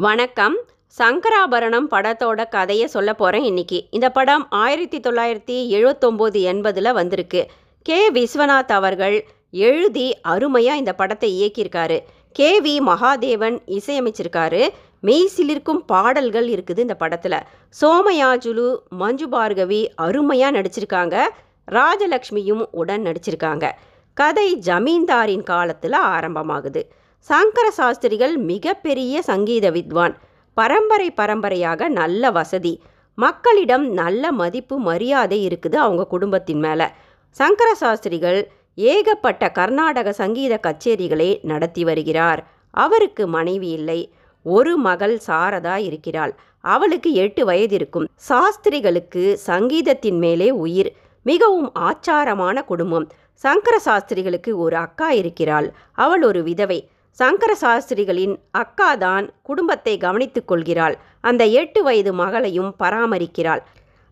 வணக்கம். சங்கராபரணம் படத்தோட கதையை சொல்ல போகிறேன் இன்னைக்கு. இந்த படம் ஆயிரத்தி தொள்ளாயிரத்தி எழுபத்தொம்போது எண்பதில் வந்திருக்கு. கே. விஸ்வநாத் அவர்கள் எழுதி அருமையாக இந்த படத்தை இயக்கியிருக்காரு. கே. வி. மகாதேவன் இசையமைச்சிருக்காரு. மெய்சிலிருக்கும் பாடல்கள் இருக்குது இந்த படத்தில். சோமயாஜுலு மஞ்சு பார்கவி அருமையாக நடிச்சிருக்காங்க. ராஜலக்ஷ்மியும் உடன் நடிச்சிருக்காங்க. கதை ஜமீன்தாரின் காலத்தில் ஆரம்பமாகுது. சங்கர சாஸ்திரிகள் மிகப்பெரிய சங்கீத வித்வான். பரம்பரை பரம்பரையாக நல்ல வசதி. மக்களிடம் நல்ல மதிப்பு மரியாதை இருக்குது அவங்க குடும்பத்தின் மேலே. சங்கர சாஸ்திரிகள் ஏகப்பட்ட கர்நாடக சங்கீத கச்சேரிகளை நடத்தி வருகிறார். அவருக்கு மனைவி இல்லை. ஒரு மகள் சாரதா இருக்கிறாள். அவளுக்கு எட்டு வயது இருக்கும். சாஸ்திரிகளுக்கு சங்கீதத்தின் மேலே உயிர். மிகவும் ஆச்சாரமான குடும்பம். சங்கர சாஸ்திரிகளுக்கு ஒரு அக்கா இருக்கிறாள். அவள் ஒரு விதவை. சங்கர சாஸ்திரிகளின் அக்கா தான் குடும்பத்தை கவனித்துக் கொள்கிறாள். அந்த எட்டு வயது மகளையும் பராமரிக்கிறாள்.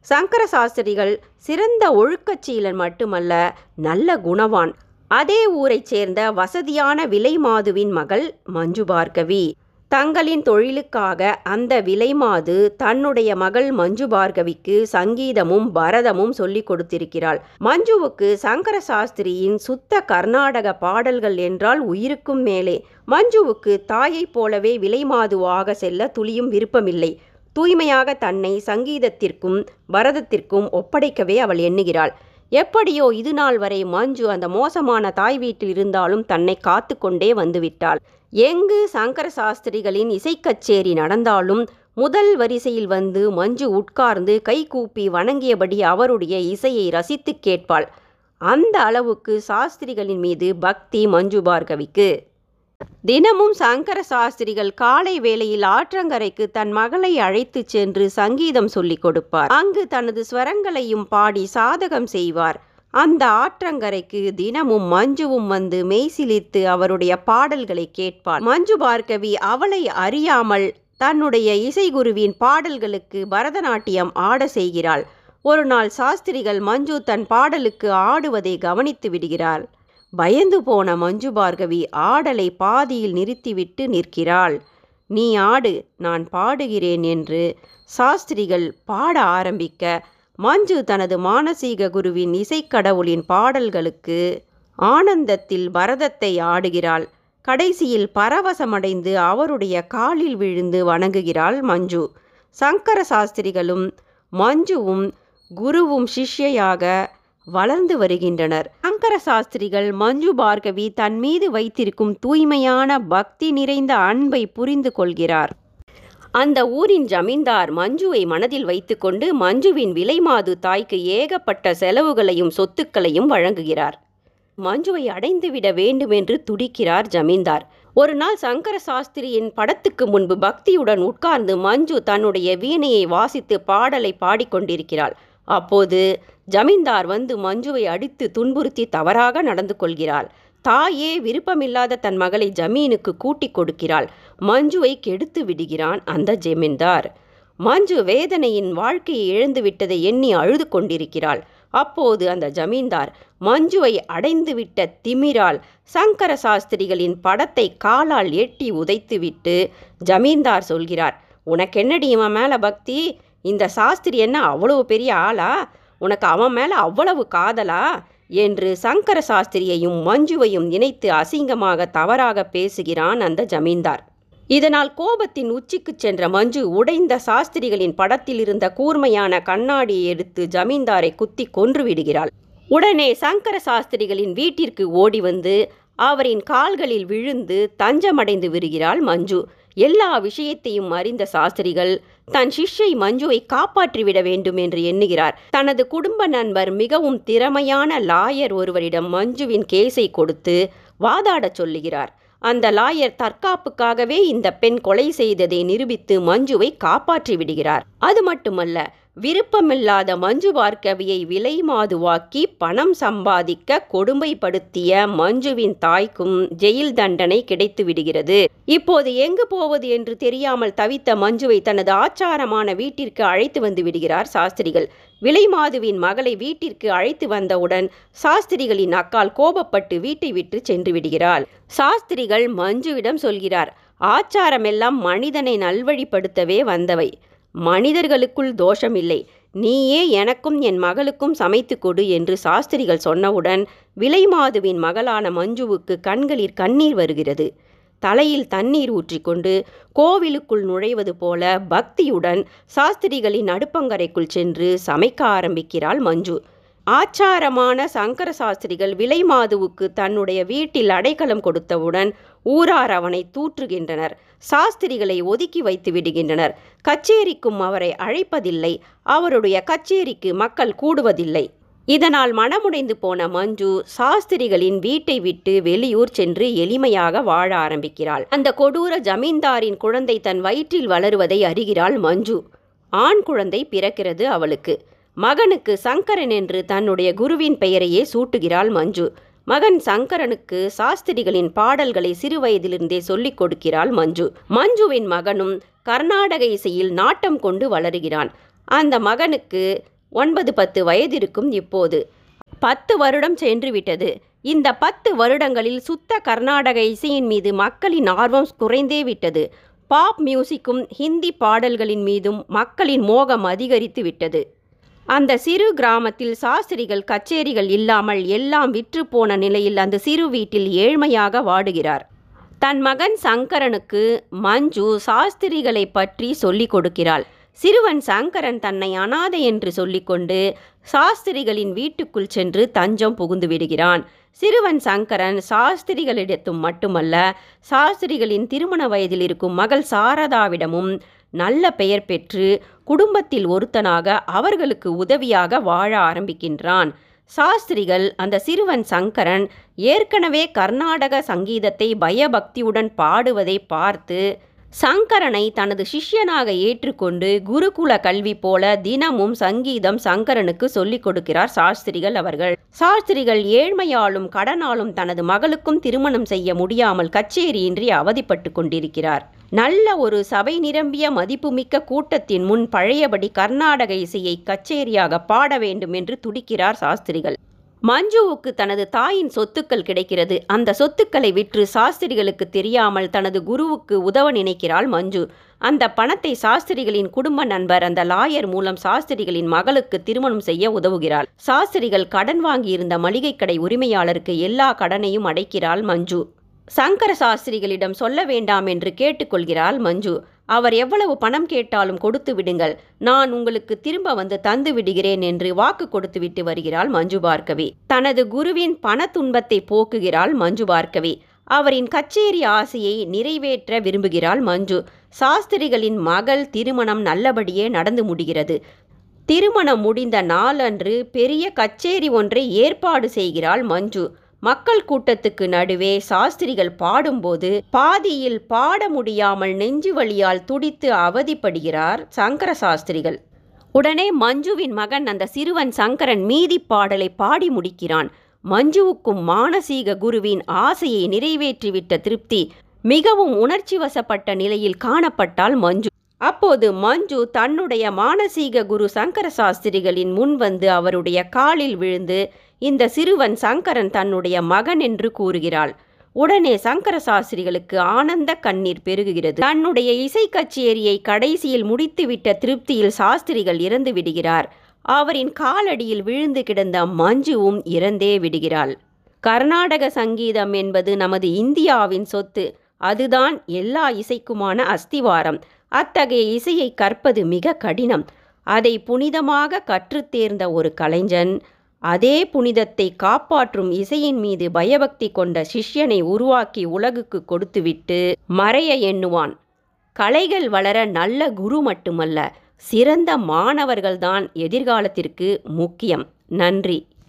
சங்கர சாஸ்திரிகள் சிறந்த ஒழுக்கச்சீலன் மட்டுமல்ல நல்ல குணவான். அதே ஊரைச் சேர்ந்த வசதியான விலை மாதுவின் மகள் மஞ்சு பார்கவி தங்களின் தொழிலுக்காக அந்த விலைமாது தன்னுடைய மகள் மஞ்சு பார்கவிக்கு சங்கீதமும் பரதமும் சொல்லிக் கொடுத்திருக்கிறாள். மஞ்சுவுக்கு சங்கர சாஸ்திரியின் சுத்த கர்நாடக பாடல்கள் என்றால் உயிருக்கும் மேலே. மஞ்சுவுக்கு தாயைப் போலவே விலைமாதுவாக செல்ல துளியும் விருப்பமில்லை. தூய்மையாக தன்னை சங்கீதத்திற்கும் பரதத்திற்கும் ஒப்படைக்கவே அவள் எண்ணுகிறாள். எப்படியோ இது நாள் வரை மஞ்சு அந்த மோசமான தாய் வீட்டில் இருந்தாலும் தன்னை காத்து கொண்டே வந்துவிட்டாள். எங்கு சங்கர சாஸ்திரிகளின் இசைக்கச்சேரி நடந்தாலும் முதல் வரிசையில் வந்து மஞ்சு உட்கார்ந்து கைகூப்பி வணங்கியபடி அவருடைய இசையை ரசித்து கேட்பாள். அந்த அளவுக்கு சாஸ்திரிகளின் மீது பக்தி மஞ்சு பார்கவிக்கு. தினமும் சங்கர சாஸ்திரிகள் காலை வேளையில் ஆற்றங்கரைக்கு தன் மகளை அழைத்து சென்று சங்கீதம் சொல்லிக் கொடுப்பார். அங்கு தனது ஸ்வரங்களையும் பாடி சாதகம் செய்வார். அந்த ஆற்றங்கரைக்கு தினமும் மஞ்சுவும் வந்து மெய்சிலித்து அவருடைய பாடல்களை கேட்பான். மஞ்சு பார்கவி அவளை அறியாமல் தன்னுடைய இசைகுருவின் பாடல்களுக்கு பரதநாட்டியம் ஆட செய்கிறாள். ஒரு நாள் சாஸ்திரிகள் மஞ்சு தன் பாடலுக்கு ஆடுவதை கவனித்து விடுகிறாள். பயந்து போன மஞ்சு பார்கவி ஆடலை பாதியில் நிறுத்திவிட்டு நிற்கிறாள். நீ ஆடு நான் பாடுகிறேன் என்று சாஸ்திரிகள் பாட ஆரம்பிக்க மஞ்சு தனது மானசீக குருவின் இசைக்கடவுளின் பாடல்களுக்கு ஆனந்தத்தில் பரதத்தை ஆடுகிறாள். கடைசியில் பரவசமடைந்து அவருடைய காலில் விழுந்து வணங்குகிறாள் மஞ்சு. சங்கர சாஸ்திரிகளும் மஞ்சுவும் குருவும் சிஷ்யையாக வளர்ந்து வருகின்றனர். சங்கர சாஸ்திரிகள் மஞ்சு பார்கவி தன் மீது வைத்திருக்கும் தூய்மையான பக்தி நிறைந்த அன்பை புரிந்து கொள்கிறார். அந்த ஊரின் ஜமீன்தார் மஞ்சுவை மனதில் வைத்துக்கொண்டு மஞ்சுவின் விலைமாது தாய்க்கு ஏகப்பட்ட செலவுகளையும் சொத்துக்களையும் வழங்குகிறார். மஞ்சுவை அடைந்துவிட வேண்டும் என்று துடிக்கிறார் ஜமீன்தார். ஒரு நாள் சங்கர சாஸ்திரியின் படத்துக்கு முன்பு பக்தியுடன் உட்கார்ந்து மஞ்சு தன்னுடைய வீணையை வாசித்து பாடலை பாடிக்கொண்டிருக்கிறாள் அப்போது ஜமீன்தார் வந்து மஞ்சுவை அடித்து துன்புறுத்தி தவறாக நடந்து கொள்கிறாள். தாயே விருப்பமில்லாத தன் மகளை ஜமீனுக்கு கூட்டிக் கொடுக்கிறாள். மஞ்சுவை கெடுத்து விடுகிறான் அந்த ஜெமீன்தார். மஞ்சு வேதனையின் வாழ்க்கையை இழந்துவிட்டதை எண்ணி அழுது கொண்டிருக்கிறாள். அப்போது அந்த ஜமீன்தார் மஞ்சுவை அடைந்துவிட்ட திமிரால் சங்கர சாஸ்திரிகளின் படத்தை காலால் எட்டி உதைத்துவிட்டு ஜமீன்தார் சொல்கிறார் உனக்கென்னடி இவன் மேலே பக்தி? இந்த சாஸ்திரி என்ன அவ்வளவு பெரிய ஆளா? உனக்கு அவன் மேலே அவ்வளவு காதலா? என்று சங்கர சாஸ்திரியையும் மஞ்சுவையும் நினைத்து அசிங்கமாக தவறாக பேசுகிறான் அந்த ஜமீன்தார். இதனால் கோபத்தின் உச்சிக்கு சென்ற மஞ்சு உடைந்த சாஸ்திரிகளின் படத்தில் இருந்த கூர்மையான கண்ணாடியை எடுத்து ஜமீன்தாரை குத்தி கொன்று விடுகிறாள் உடனே சங்கர சாஸ்திரிகளின் வீட்டிற்கு ஓடி வந்து அவரின் கால்களில் விழுந்து தஞ்சமடைந்து விடுகிறாள் மஞ்சு. எல்லா விஷயத்தையும் அறிந்த சாஸ்திரிகள் தன் சிஷ்யை மஞ்சுவை காப்பாற்றிவிட வேண்டும் என்று எண்ணுகிறார். தனது குடும்ப நண்பர் மிகவும் திறமையான லாயர் ஒருவரிடம் மஞ்சுவின் கேஸை கொடுத்து வாதாடச் சொல்லுகிறார். அந்த லாயர் தற்காப்புக்காகவே இந்த பெண் கொலை செய்ததை நிரூபித்து மஞ்சுவை காப்பாற்றி விடுகிறார். அது மட்டுமல்ல விருப்பமில்லாத மஞ்சு பார்கவியை விலை மாதுவாக்கி பணம் சம்பாதிக்க கொடுமைப்படுத்திய மஞ்சுவின் தாய்க்கும் ஜெயில் தண்டனை கிடைத்து விடுகிறது. இப்போது எங்கு போவது என்று தெரியாமல் தவித்த மஞ்சுவை தனது ஆச்சாரமான வீட்டிற்கு அழைத்து வந்து விடுகிறார் சாஸ்திரிகள். விலைமாதுவின் மகளை வீட்டிற்கு அழைத்து வந்தவுடன் சாஸ்திரிகளின் அக்கால் கோபப்பட்டு வீட்டை விட்டு சென்று விடுகிறாள். சாஸ்திரிகள் மஞ்சுவிடம் சொல்கிறார் ஆச்சாரமெல்லாம் மனிதனை நல்வழிப்படுத்தவே வந்தவை. மனிதர்களுக்குள் தோஷமில்லை. நீயே எனக்கும் என் மகளுக்கும் சமைத்து கொடு என்று சாஸ்திரிகள் சொன்னவுடன் விலைமாதுவின் மகளான மஞ்சுவுக்கு கண்களில் கண்ணீர் வருகிறது. தலையில் தண்ணீர் ஊற்றிக்கொண்டு கோவிலுக்குள் நுழைவது போல பக்தியுடன் சாஸ்திரிகளின் அடுப்பங்கரைக்குள் சென்று சமைக்க ஆரம்பிக்கிறாள் மஞ்சு. ஆச்சாரமான சங்கர சாஸ்திரிகள் விலைமாதுவுக்கு தன்னுடைய வீட்டில் அடைக்கலம் கொடுத்தவுடன் ஊரார் அவனை தூற்றுகின்றனர். சாஸ்திரிகளை ஒதுக்கி வைத்து விடுகின்றனர். கச்சேரிக்கும் அவரை அழைப்பதில்லை. அவருடைய கச்சேரிக்கு மக்கள் கூடுவதில்லை. இதனால் மனமுடைந்து போன மஞ்சு சாஸ்திரிகளின் வீட்டை விட்டு வெளியூர் சென்று எளிமையாக வாழ ஆரம்பிக்கிறாள். அந்த கொடூர ஜமீன்தாரின் குழந்தை தன் வயிற்றில் வளருவதை அறிகிறாள் மஞ்சு. ஆண் குழந்தை பிறக்கிறது அவளுக்கு. மகனுக்கு சங்கரன் என்று தன்னுடைய குருவின் பெயரையே சூட்டுகிறாள் மஞ்சு. மகன் சங்கரனுக்கு சாஸ்திரிகளின் பாடல்களை சிறுவயதிலிருந்தே சொல்லிக் கொடுக்கிறாள் மஞ்சு. மஞ்சுவின் மகனும் கர்நாடக இசையில் நாட்டம் கொண்டு வளருகிறான். அந்த மகனுக்கு ஒன்பது பத்து வயதிருக்கும் இப்போது. பத்து வருடம் சென்று விட்டது இந்த பத்து வருடங்களில் சுத்த கர்நாடக இசையின் மீது மக்களின் ஆர்வம் குறைந்தே விட்டது. பாப் மியூசிக்கும் ஹிந்தி பாடல்களின் மீதும் மக்களின் மோகம் அதிகரித்து விட்டது. அந்த சிறு கிராமத்தில் சாஸ்திரிகள் கச்சேரிகள் இல்லாமல் எல்லாம் விற்று போன நிலையில் அந்த சிறு வீட்டில் ஏழ்மையாக வாடுகிறார். தன் மகன் சங்கரனுக்கு மஞ்சு சாஸ்திரிகளை பற்றி சொல்லிக் கொடுக்கிறாள். சிறுவன் சங்கரன் தன்னை அனாதை என்று சொல்லிக்கொண்டு சாஸ்திரிகளின் வீட்டுக்குள் சென்று தஞ்சம் புகுந்து விடுகிறான். சிறுவன் சங்கரன் சாஸ்திரிகளிடத்தும் மட்டுமல்ல சாஸ்திரிகளின் திருமண வயதில் இருக்கும் மகள் சாரதாவிடமும் நல்ல பெயர் பெற்று குடும்பத்தில் ஒருத்தனாக அவர்களுக்கு உதவியாக வாழ ஆரம்பிக்கின்றான். சாஸ்திரிகள் அந்த சிறுவன் சங்கரன் ஏற்கனவே கர்நாடக சங்கீதத்தை பயபக்தியுடன் பாடுவதை பார்த்து சங்கரனை தனது சிஷ்யனாக ஏற்றுக்கொண்டு குருகுல கல்வி போல தினமும் சங்கீதம் சங்கரனுக்கு சொல்லிக் கொடுக்கிறார் சாஸ்திரிகள் அவர்கள். சாஸ்திரிகள் ஏழ்மையாலும் கடனாலும் தனது மகளுக்கும் திருமணம் செய்ய முடியாமல் கச்சேரியின்றி அவதிப்பட்டு கொண்டிருக்கிறார். நல்ல ஒரு சபை நிரம்பிய மதிப்புமிக்க கூட்டத்தின் முன் பழையபடி கர்நாடக இசையை கச்சேரியாக பாட வேண்டும் என்று துடிக்கிறார் சாஸ்திரிகள். மஞ்சுவுக்கு தனது தாயின் சொத்துக்கள் கிடைக்கிறது. அந்த சொத்துக்களை விற்று சாஸ்திரிகளுக்கு தெரியாமல் தனது குருவுக்கு உதவ நினைக்கிறாள் மஞ்சு. அந்த பணத்தை சாஸ்திரிகளின் குடும்ப நண்பர் அந்த லாயர் மூலம் சாஸ்திரிகளின் மகளுக்கு திருமணம் செய்ய உதவுகிறாள். சாஸ்திரிகள் கடன் வாங்கியிருந்த மளிகை கடை உரிமையாளருக்கு எல்லா கடனையும் அடைக்கிறாள் மஞ்சு. சங்கர சாஸ்திரிகளிடம் சொல்ல வேண்டாம் என்று கேட்டுக்கொள்கிறாள் மஞ்சு. அவர் எவ்வளவு பணம் கேட்டாலும் கொடுத்து விடுங்கள். நான் உங்களுக்கு திரும்ப வந்து தந்து விடுகிறேன் என்று வாக்கு கொடுத்துவிட்டு வருகிறாள் மஞ்சு பார்கவி. தனது குருவின் பண துன்பத்தை போக்குகிறாள் மஞ்சு பார்கவி. அவரின் கச்சேரி ஆசையை நிறைவேற்ற விரும்புகிறாள் மஞ்சு. சாஸ்திரிகளின் மகள் திருமணம் நல்லபடியே நடந்து முடிகிறது. திருமணம் முடிந்த நாளன்று பெரிய கச்சேரி ஒன்றை ஏற்பாடு செய்கிறாள் மஞ்சு. மக்கள் கூட்டத்துக்கு நடுவே சாஸ்திரிகள் பாடும்போது பாதியில் பாட முடியாமல் நெஞ்சு வழியால் துடித்து அவதிப்படுகிறார் சங்கர சாஸ்திரிகள். உடனே மஞ்சுவின் மகன் அந்த சிறுவன் சங்கரன் மீதி பாடலை பாடி முடிக்கிறான். மஞ்சுவுக்கும் மானசீக குருவின் ஆசையை நிறைவேற்றிவிட்ட திருப்தி மிகவும் உணர்ச்சி வசப்பட்ட நிலையில் காணப்பட்டால் மஞ்சு. அப்போது மஞ்சு தன்னுடைய மானசீக குரு சங்கர சாஸ்திரிகளின் முன் வந்து அவருடைய காலில் விழுந்து இந்த சிறுவன் சங்கரன் தன்னுடைய மகன் என்று கூறுகிறாள். உடனே சங்கர சாஸ்திரிகளுக்கு ஆனந்த கண்ணீர் பெருகுகிறது. தன்னுடைய இசை கச்சேரியை கடைசியில் முடித்துவிட்ட திருப்தியில் சாஸ்திரிகள் இறந்து விடுகிறார். அவரின் காலடியில் விழுந்து கிடந்த மஞ்சுவும் இறந்தே விடுகிறாள். கர்நாடக சங்கீதம் என்பது நமது இந்தியாவின் சொத்து. அதுதான் எல்லா இசைக்குமான அஸ்திவாரம். அத்தகைய இசையை கற்பது மிக கடினம். அதை புனிதமாக கற்றுத்தேர்ந்த ஒரு கலைஞன் அதே புனிதத்தை காப்பாற்றும் இசையின் மீது பயபக்தி கொண்ட சிஷ்யனை உருவாக்கி உலகுக்கு கொடுத்துவிட்டு மறைய எண்ணுவான். கலைகள் வளர நல்ல குரு மட்டுமல்ல சிறந்த மாணவர்கள்தான் எதிர்காலத்திற்கு முக்கியம். நன்றி.